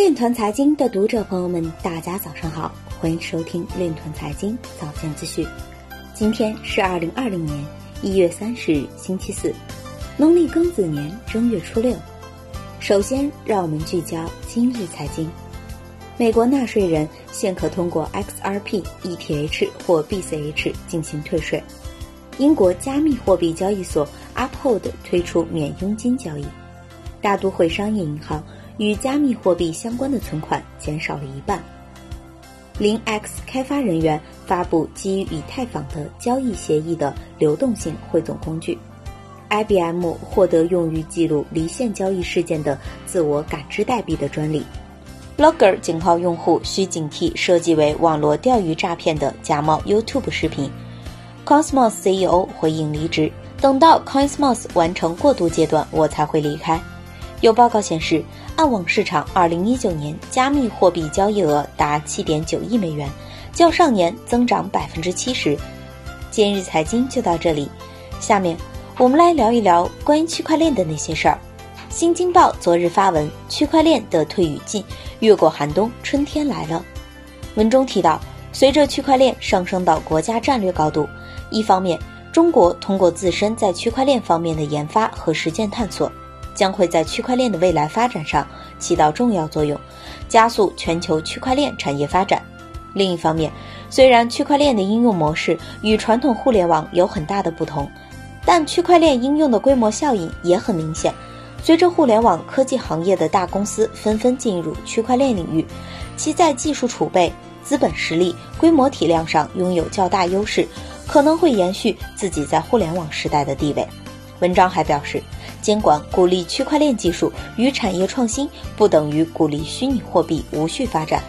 链团财经的读者朋友们，大家早上好，欢迎收听链团财经早间资讯。今天是二零二零年一月三十日，星期四，农历庚子年正月初六。首先，让我们聚焦今日财经。美国纳税人现可通过 XRP、ETH 或 BCH 进行退税。英国加密货币交易所 Uphold 推出免佣金交易。大都会商业银行与加密货币相关的存款减少了一半。零 X 开发人员发布基于以太坊的交易协议的流动性汇总工具。IBM 获得用于记录离线交易事件的自我感知代币的专利。Logger 警告用户需警惕设计为网络钓鱼诈骗的假冒 YouTube 视频。Cosmos CEO 回应离职，等到 Cosmos 完成过渡阶段，我才会离开。有报告显示，暗网市场2019年加密货币交易额达7.9亿美元，较上年增长70%。今日财经就到这里，下面我们来聊一聊关于区块链的那些事儿。新京报昨日发文，区块链的退与进，越过寒冬，春天来了。文中提到，随着区块链上升到国家战略高度，一方面，中国通过自身在区块链方面的研发和实践探索。将会在区块链的未来发展上起到重要作用，加速全球区块链产业发展。另一方面，虽然区块链的应用模式与传统互联网有很大的不同，但区块链应用的规模效应也很明显。随着互联网科技行业的大公司纷纷进入区块链领域，其在技术储备、资本实力、规模体量上拥有较大优势，可能会延续自己在互联网时代的地位。文章还表示。监管鼓励区块链技术与产业创新，不等于鼓励虚拟货币无序发展。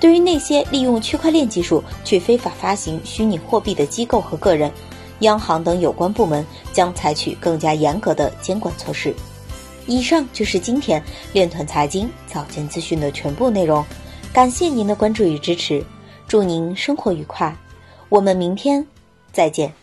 对于那些利用区块链技术去非法发行虚拟货币的机构和个人，央行等有关部门将采取更加严格的监管措施。以上就是今天链团财经早间资讯的全部内容，感谢您的关注与支持，祝您生活愉快，我们明天再见。